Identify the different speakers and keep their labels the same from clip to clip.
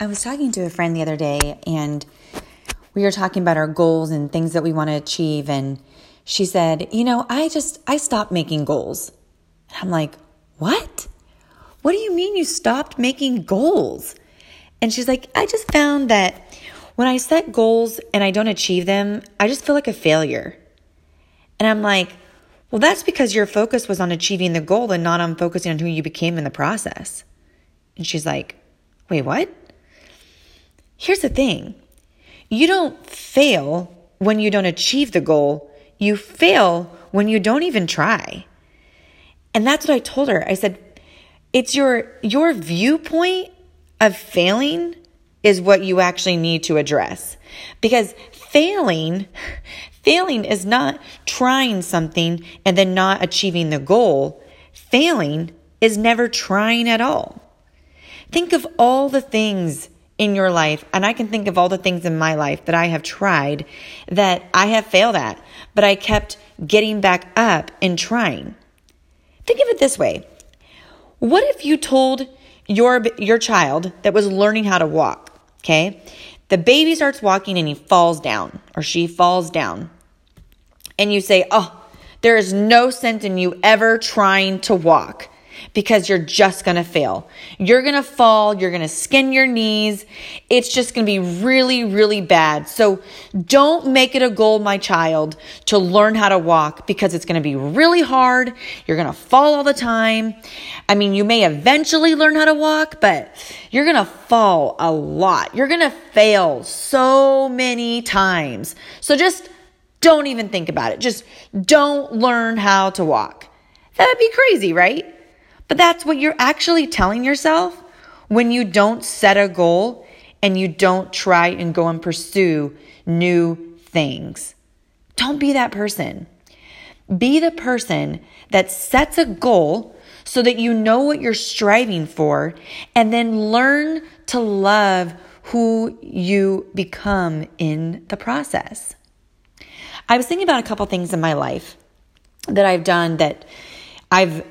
Speaker 1: I was talking to a friend the other day and we were talking about our goals and things that we want to achieve. And she said, You know, I just, I stopped making goals. And I'm like, What? What do you mean you stopped making goals? And she's like, I just found that when I set goals and I don't achieve them, I just feel like a failure. And I'm like, well, that's because your focus was on achieving the goal and not on focusing on who you became in the process. And she's like, wait, what? Here's the thing you don't fail when you don't achieve the goal, you fail when you don't even try. And that's what I told her. I said, it's your your viewpoint of failing is what you actually need to address. Because failing failing is not trying something and then not achieving the goal. Failing is never trying at all. Think of all the things in your life, and I can think of all the things in my life that I have tried that I have failed at, but I kept getting back up and trying. Think of it this way What if you told your, your child that was learning how to walk, okay? The baby starts walking and he falls down or she falls down. And you say, Oh, there is no sense in you ever trying to walk because you're just gonna fail. You're gonna fall, you're gonna skin your knees. It's just gonna be really, really bad. So don't make it a goal, my child, to learn how to walk because it's gonna be really hard. You're gonna fall all the time. I mean, you may eventually learn how to walk, but you're gonna fall a lot. You're gonna fail so many times. So just don't even think about it. Just don't learn how to walk. That'd be crazy, right? But that's what you're actually telling yourself when you don't set a goal and you don't try and go and pursue new things. Don't be that person. Be the person that sets a goal so that you know what you're striving for and then learn to love who you become in the process. I was thinking about a couple things in my life that I've done that I've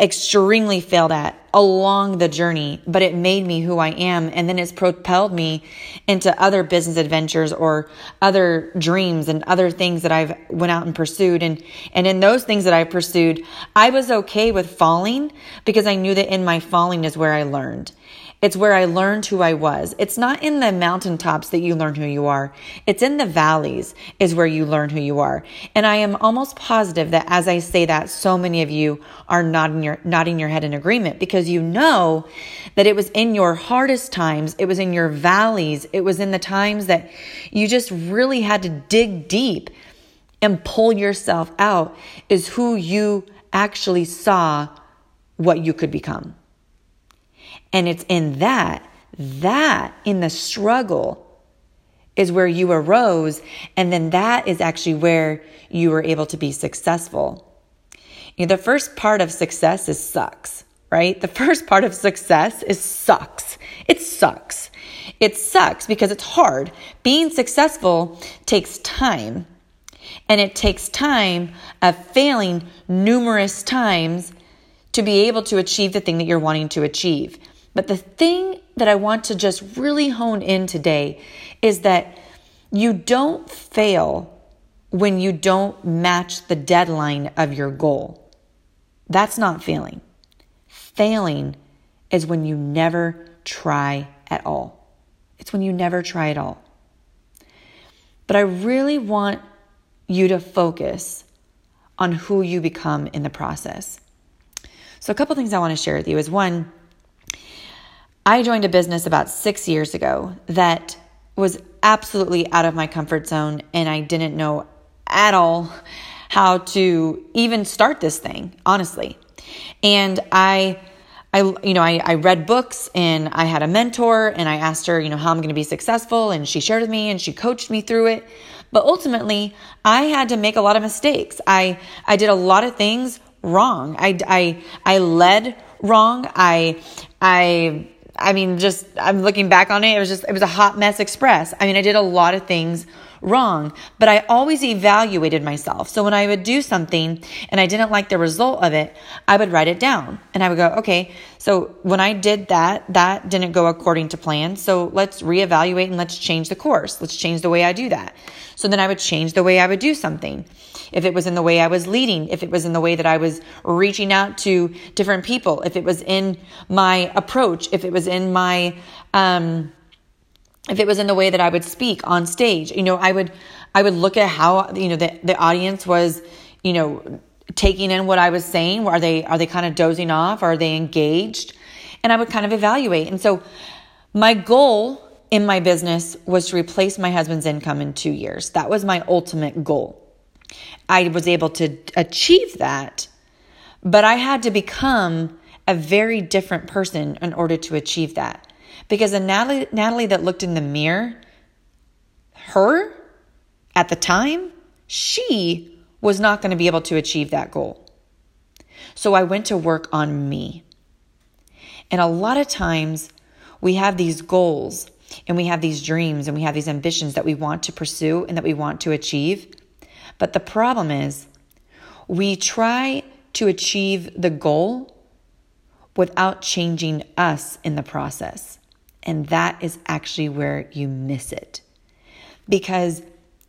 Speaker 1: extremely failed at along the journey, but it made me who I am. And then it's propelled me into other business adventures or other dreams and other things that I've went out and pursued. And, and in those things that I pursued, I was okay with falling because I knew that in my falling is where I learned. It's where I learned who I was. It's not in the mountaintops that you learn who you are. It's in the valleys is where you learn who you are. And I am almost positive that as I say that, so many of you are nodding your, nodding your head in agreement because you know that it was in your hardest times. It was in your valleys. It was in the times that you just really had to dig deep and pull yourself out is who you actually saw what you could become. And it's in that, that in the struggle is where you arose. And then that is actually where you were able to be successful. You know, the first part of success is sucks, right? The first part of success is sucks. It sucks. It sucks because it's hard. Being successful takes time. And it takes time of failing numerous times to be able to achieve the thing that you're wanting to achieve. But the thing that I want to just really hone in today is that you don't fail when you don't match the deadline of your goal. That's not failing. Failing is when you never try at all. It's when you never try at all. But I really want you to focus on who you become in the process. So, a couple things I want to share with you is one, I joined a business about six years ago that was absolutely out of my comfort zone, and I didn't know at all how to even start this thing, honestly. And I, I, you know, I, I read books and I had a mentor and I asked her, you know, how I'm going to be successful. And she shared with me and she coached me through it. But ultimately, I had to make a lot of mistakes. I, I did a lot of things wrong. I, I, I led wrong. I, I, I mean, just I'm looking back on it. It was just it was a hot mess express. I mean, I did a lot of things wrong, but I always evaluated myself. So when I would do something and I didn't like the result of it, I would write it down and I would go, okay, so when I did that, that didn't go according to plan. So let's reevaluate and let's change the course. Let's change the way I do that. So then I would change the way I would do something. If it was in the way I was leading, if it was in the way that I was reaching out to different people, if it was in my approach, if it was in my, um, if it was in the way that I would speak on stage, you know, I would, I would look at how, you know, the, the audience was, you know, taking in what I was saying. Are they, are they kind of dozing off? Are they engaged? And I would kind of evaluate. And so my goal in my business was to replace my husband's income in two years. That was my ultimate goal. I was able to achieve that, but I had to become a very different person in order to achieve that. Because the Natalie, Natalie that looked in the mirror, her at the time, she was not going to be able to achieve that goal. So I went to work on me. And a lot of times we have these goals and we have these dreams and we have these ambitions that we want to pursue and that we want to achieve. But the problem is we try to achieve the goal without changing us in the process. And that is actually where you miss it. Because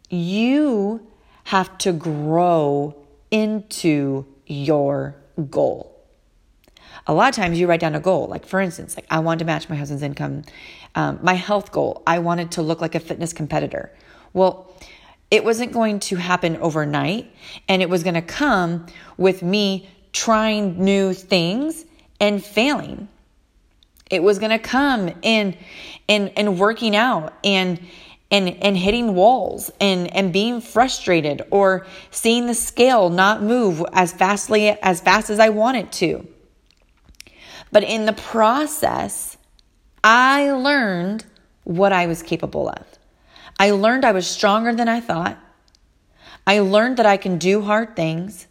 Speaker 1: you have to grow into your goal. A lot of times you write down a goal, like for instance, like I want to match my husband's income, um, my health goal. I wanted to look like a fitness competitor. Well, it wasn't going to happen overnight, and it was going to come with me trying new things and failing. It was going to come in and and working out and and and hitting walls and and being frustrated or seeing the scale not move as fastly as fast as I want it to. But in the process, I learned what I was capable of. I learned I was stronger than I thought. I learned that I can do hard things.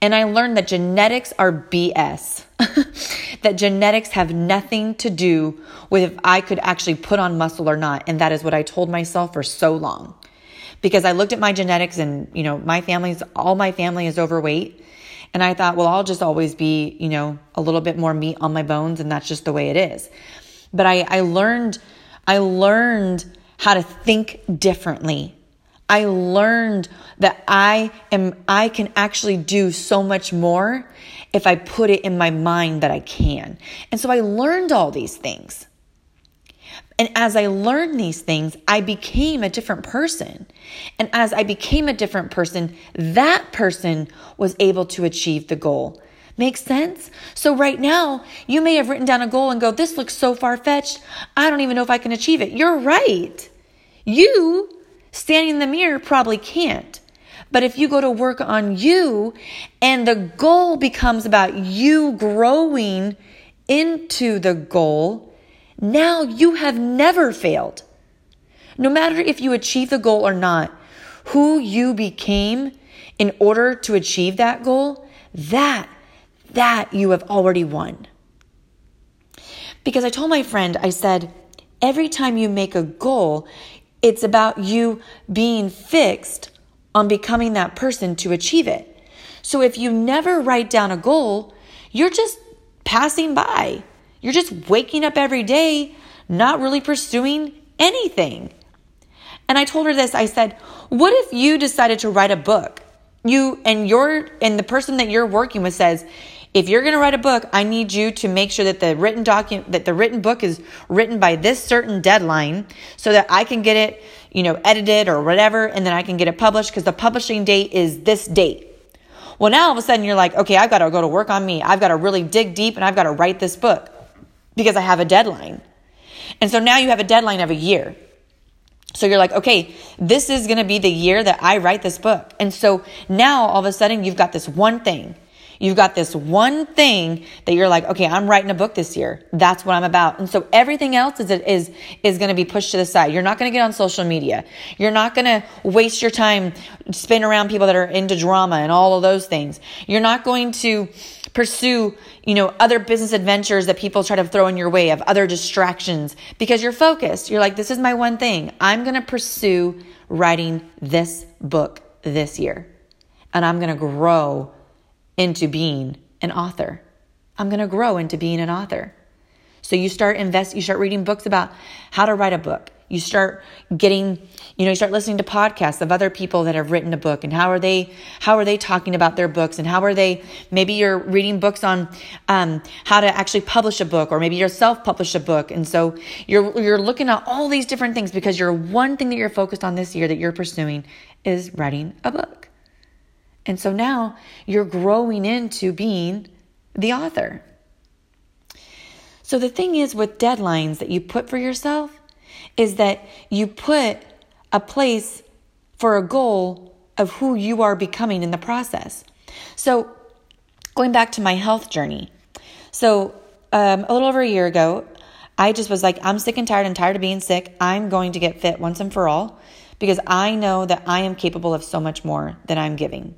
Speaker 1: And I learned that genetics are BS. that genetics have nothing to do with if I could actually put on muscle or not. And that is what I told myself for so long. Because I looked at my genetics and, you know, my family's, all my family is overweight. And I thought, well, I'll just always be, you know, a little bit more meat on my bones. And that's just the way it is. But I, I learned, I learned how to think differently. I learned that I am, I can actually do so much more if I put it in my mind that I can. And so I learned all these things. And as I learned these things, I became a different person. And as I became a different person, that person was able to achieve the goal. Makes sense? So right now, you may have written down a goal and go, this looks so far fetched. I don't even know if I can achieve it. You're right. You standing in the mirror probably can't. But if you go to work on you and the goal becomes about you growing into the goal, now you have never failed. No matter if you achieve the goal or not, who you became in order to achieve that goal, that that you have already won. Because I told my friend, I said, every time you make a goal, it's about you being fixed on becoming that person to achieve it. So if you never write down a goal, you're just passing by. You're just waking up every day, not really pursuing anything. And I told her this I said, What if you decided to write a book? You and your and the person that you're working with says, if you're going to write a book, I need you to make sure that the written document, that the written book is written by this certain deadline so that I can get it, you know, edited or whatever, and then I can get it published because the publishing date is this date. Well, now all of a sudden you're like, okay, I've got to go to work on me. I've got to really dig deep and I've got to write this book because I have a deadline. And so now you have a deadline of a year. So you're like, okay, this is going to be the year that I write this book. And so now all of a sudden you've got this one thing You've got this one thing that you're like, okay, I'm writing a book this year. That's what I'm about. And so everything else is, is, is going to be pushed to the side. You're not going to get on social media. You're not going to waste your time spin around people that are into drama and all of those things. You're not going to pursue, you know, other business adventures that people try to throw in your way of other distractions because you're focused. You're like, this is my one thing. I'm going to pursue writing this book this year and I'm going to grow into being an author. I'm going to grow into being an author. So you start invest you start reading books about how to write a book. You start getting, you know, you start listening to podcasts of other people that have written a book and how are they how are they talking about their books and how are they maybe you're reading books on um, how to actually publish a book or maybe you're self-publish a book and so you're you're looking at all these different things because your one thing that you're focused on this year that you're pursuing is writing a book. And so now you're growing into being the author. So the thing is with deadlines that you put for yourself is that you put a place for a goal of who you are becoming in the process. So going back to my health journey. So um, a little over a year ago, I just was like, I'm sick and tired. I'm tired of being sick. I'm going to get fit once and for all because I know that I am capable of so much more than I'm giving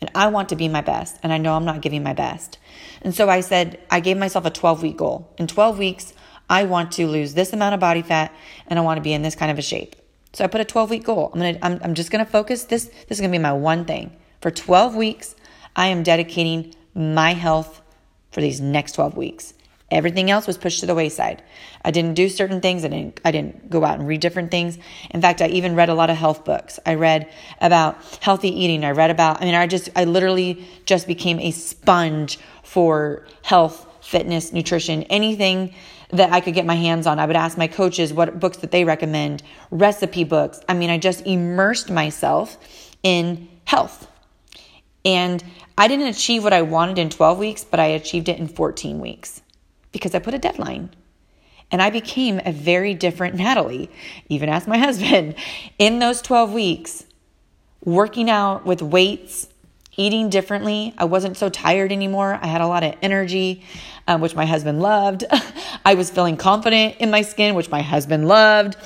Speaker 1: and I want to be my best, and I know I'm not giving my best. And so I said, I gave myself a 12 week goal. In 12 weeks, I want to lose this amount of body fat and I want to be in this kind of a shape. So I put a 12 week goal. I'm to, I'm, I'm just to focus this. This is to be my one thing. For 12 weeks, I am dedicating my health for these next 12 weeks. Everything else was pushed to the wayside. I didn't do certain things. I didn't, I didn't go out and read different things. In fact, I even read a lot of health books. I read about healthy eating. I read about, I mean, I just, I literally just became a sponge for health, fitness, nutrition, anything that I could get my hands on. I would ask my coaches what books that they recommend, recipe books. I mean, I just immersed myself in health. And I didn't achieve what I wanted in 12 weeks, but I achieved it in 14 weeks because I put a deadline. And I became a very different Natalie, even as my husband, in those 12 weeks, working out with weights, eating differently. I wasn't so tired anymore. I had a lot of energy, um, which my husband loved. I was feeling confident in my skin, which my husband loved.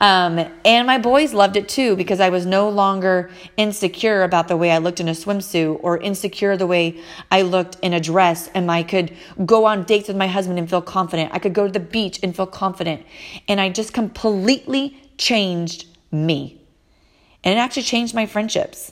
Speaker 1: Um, and my boys loved it too because I was no longer insecure about the way I looked in a swimsuit or insecure the way I looked in a dress. And I could go on dates with my husband and feel confident. I could go to the beach and feel confident. And I just completely changed me. And it actually changed my friendships.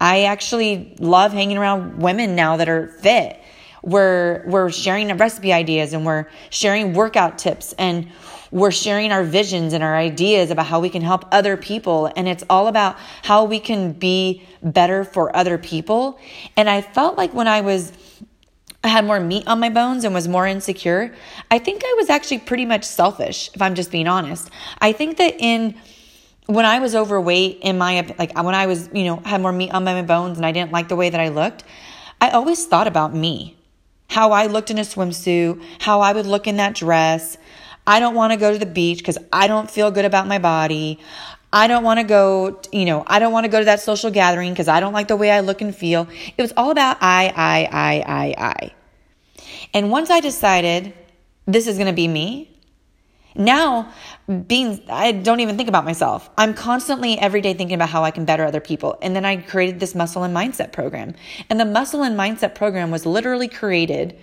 Speaker 1: I actually love hanging around women now that are fit. We're, we're sharing recipe ideas and we're sharing workout tips and we're sharing our visions and our ideas about how we can help other people. And it's all about how we can be better for other people. And I felt like when I was I had more meat on my bones and was more insecure, I think I was actually pretty much selfish, if I'm just being honest. I think that in when I was overweight in my like when I was, you know, had more meat on my bones and I didn't like the way that I looked, I always thought about me. How I looked in a swimsuit, how I would look in that dress. I don't want to go to the beach cuz I don't feel good about my body. I don't want to go, you know, I don't want to go to that social gathering because I don't like the way I look and feel. It was all about I, I, I, I, I. And once I decided this is going to be me, now, being, I don't even think about myself. I'm constantly every day thinking about how I can better other people. And then I created this muscle and mindset program. And the muscle and mindset program was literally created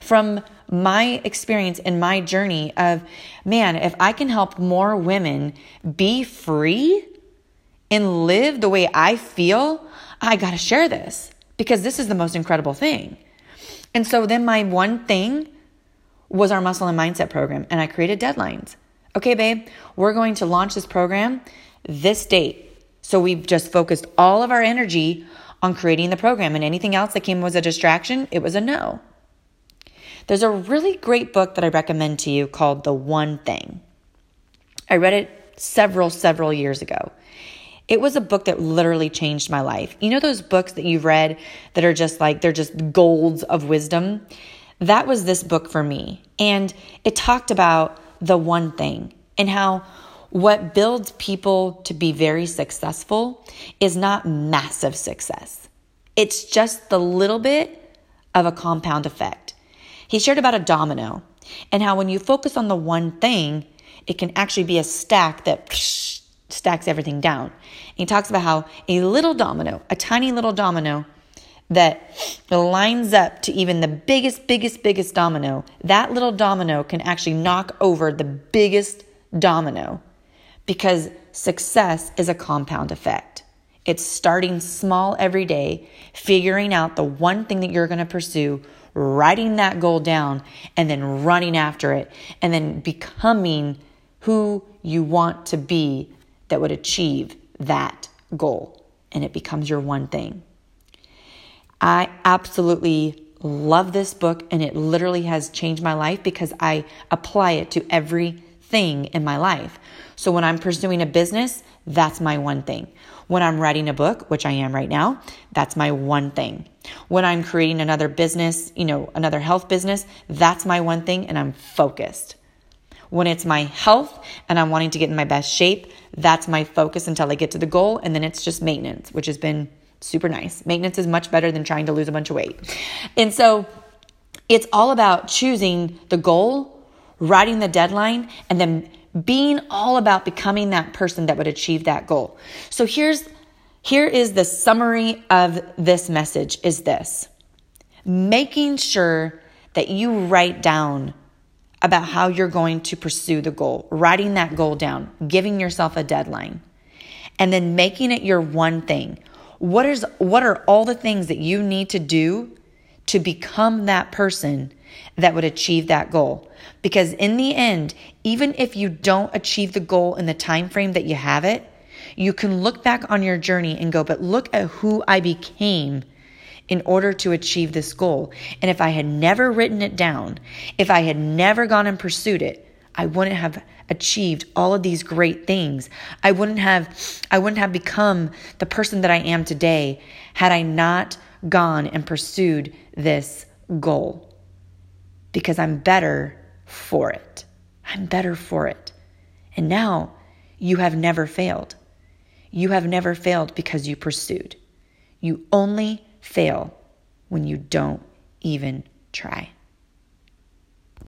Speaker 1: from my experience and my journey of, man, if I can help more women be free and live the way I feel, I got to share this because this is the most incredible thing. And so then my one thing was our muscle and mindset program. And I created deadlines. Okay, babe, we're going to launch this program this date. So we've just focused all of our energy on creating the program, and anything else that came was a distraction, it was a no. There's a really great book that I recommend to you called The One Thing. I read it several, several years ago. It was a book that literally changed my life. You know those books that you've read that are just like, they're just golds of wisdom? That was this book for me. And it talked about the one thing and how what builds people to be very successful is not massive success. It's just the little bit of a compound effect. He shared about a domino and how when you focus on the one thing, it can actually be a stack that stacks everything down. And he talks about how a little domino, a tiny little domino that lines up to even the biggest, biggest, biggest domino, that little domino can actually knock over the biggest domino because success is a compound effect. It's starting small every day, figuring out the one thing that you're going to pursue, writing that goal down, and then running after it, and then becoming who you want to be that would achieve that goal. And it becomes your one thing. I absolutely love this book, and it literally has changed my life because I apply it to everything in my life. So when I'm pursuing a business, that's my one thing. When I'm writing a book, which I am right now, that's my one thing. When I'm creating another business, you know, another health business, that's my one thing and I'm focused. When it's my health and I'm wanting to get in my best shape, that's my focus until I get to the goal. And then it's just maintenance, which has been super nice. Maintenance is much better than trying to lose a bunch of weight. And so it's all about choosing the goal, writing the deadline, and then being all about becoming that person that would achieve that goal. So here's here is the summary of this message is this. Making sure that you write down about how you're going to pursue the goal, writing that goal down, giving yourself a deadline, and then making it your one thing. What is what are all the things that you need to do to become that person that would achieve that goal? Because in the end, even if you don't achieve the goal in the time frame that you have it, you can look back on your journey and go, but look at who I became in order to achieve this goal. And if I had never written it down, if I had never gone and pursued it, I wouldn't have achieved all of these great things. I wouldn't have I wouldn't have become the person that I am today had I not gone and pursued this goal. Because I'm better for it. I'm better for it. And now you have never failed. You have never failed because you pursued. You only fail when you don't even try.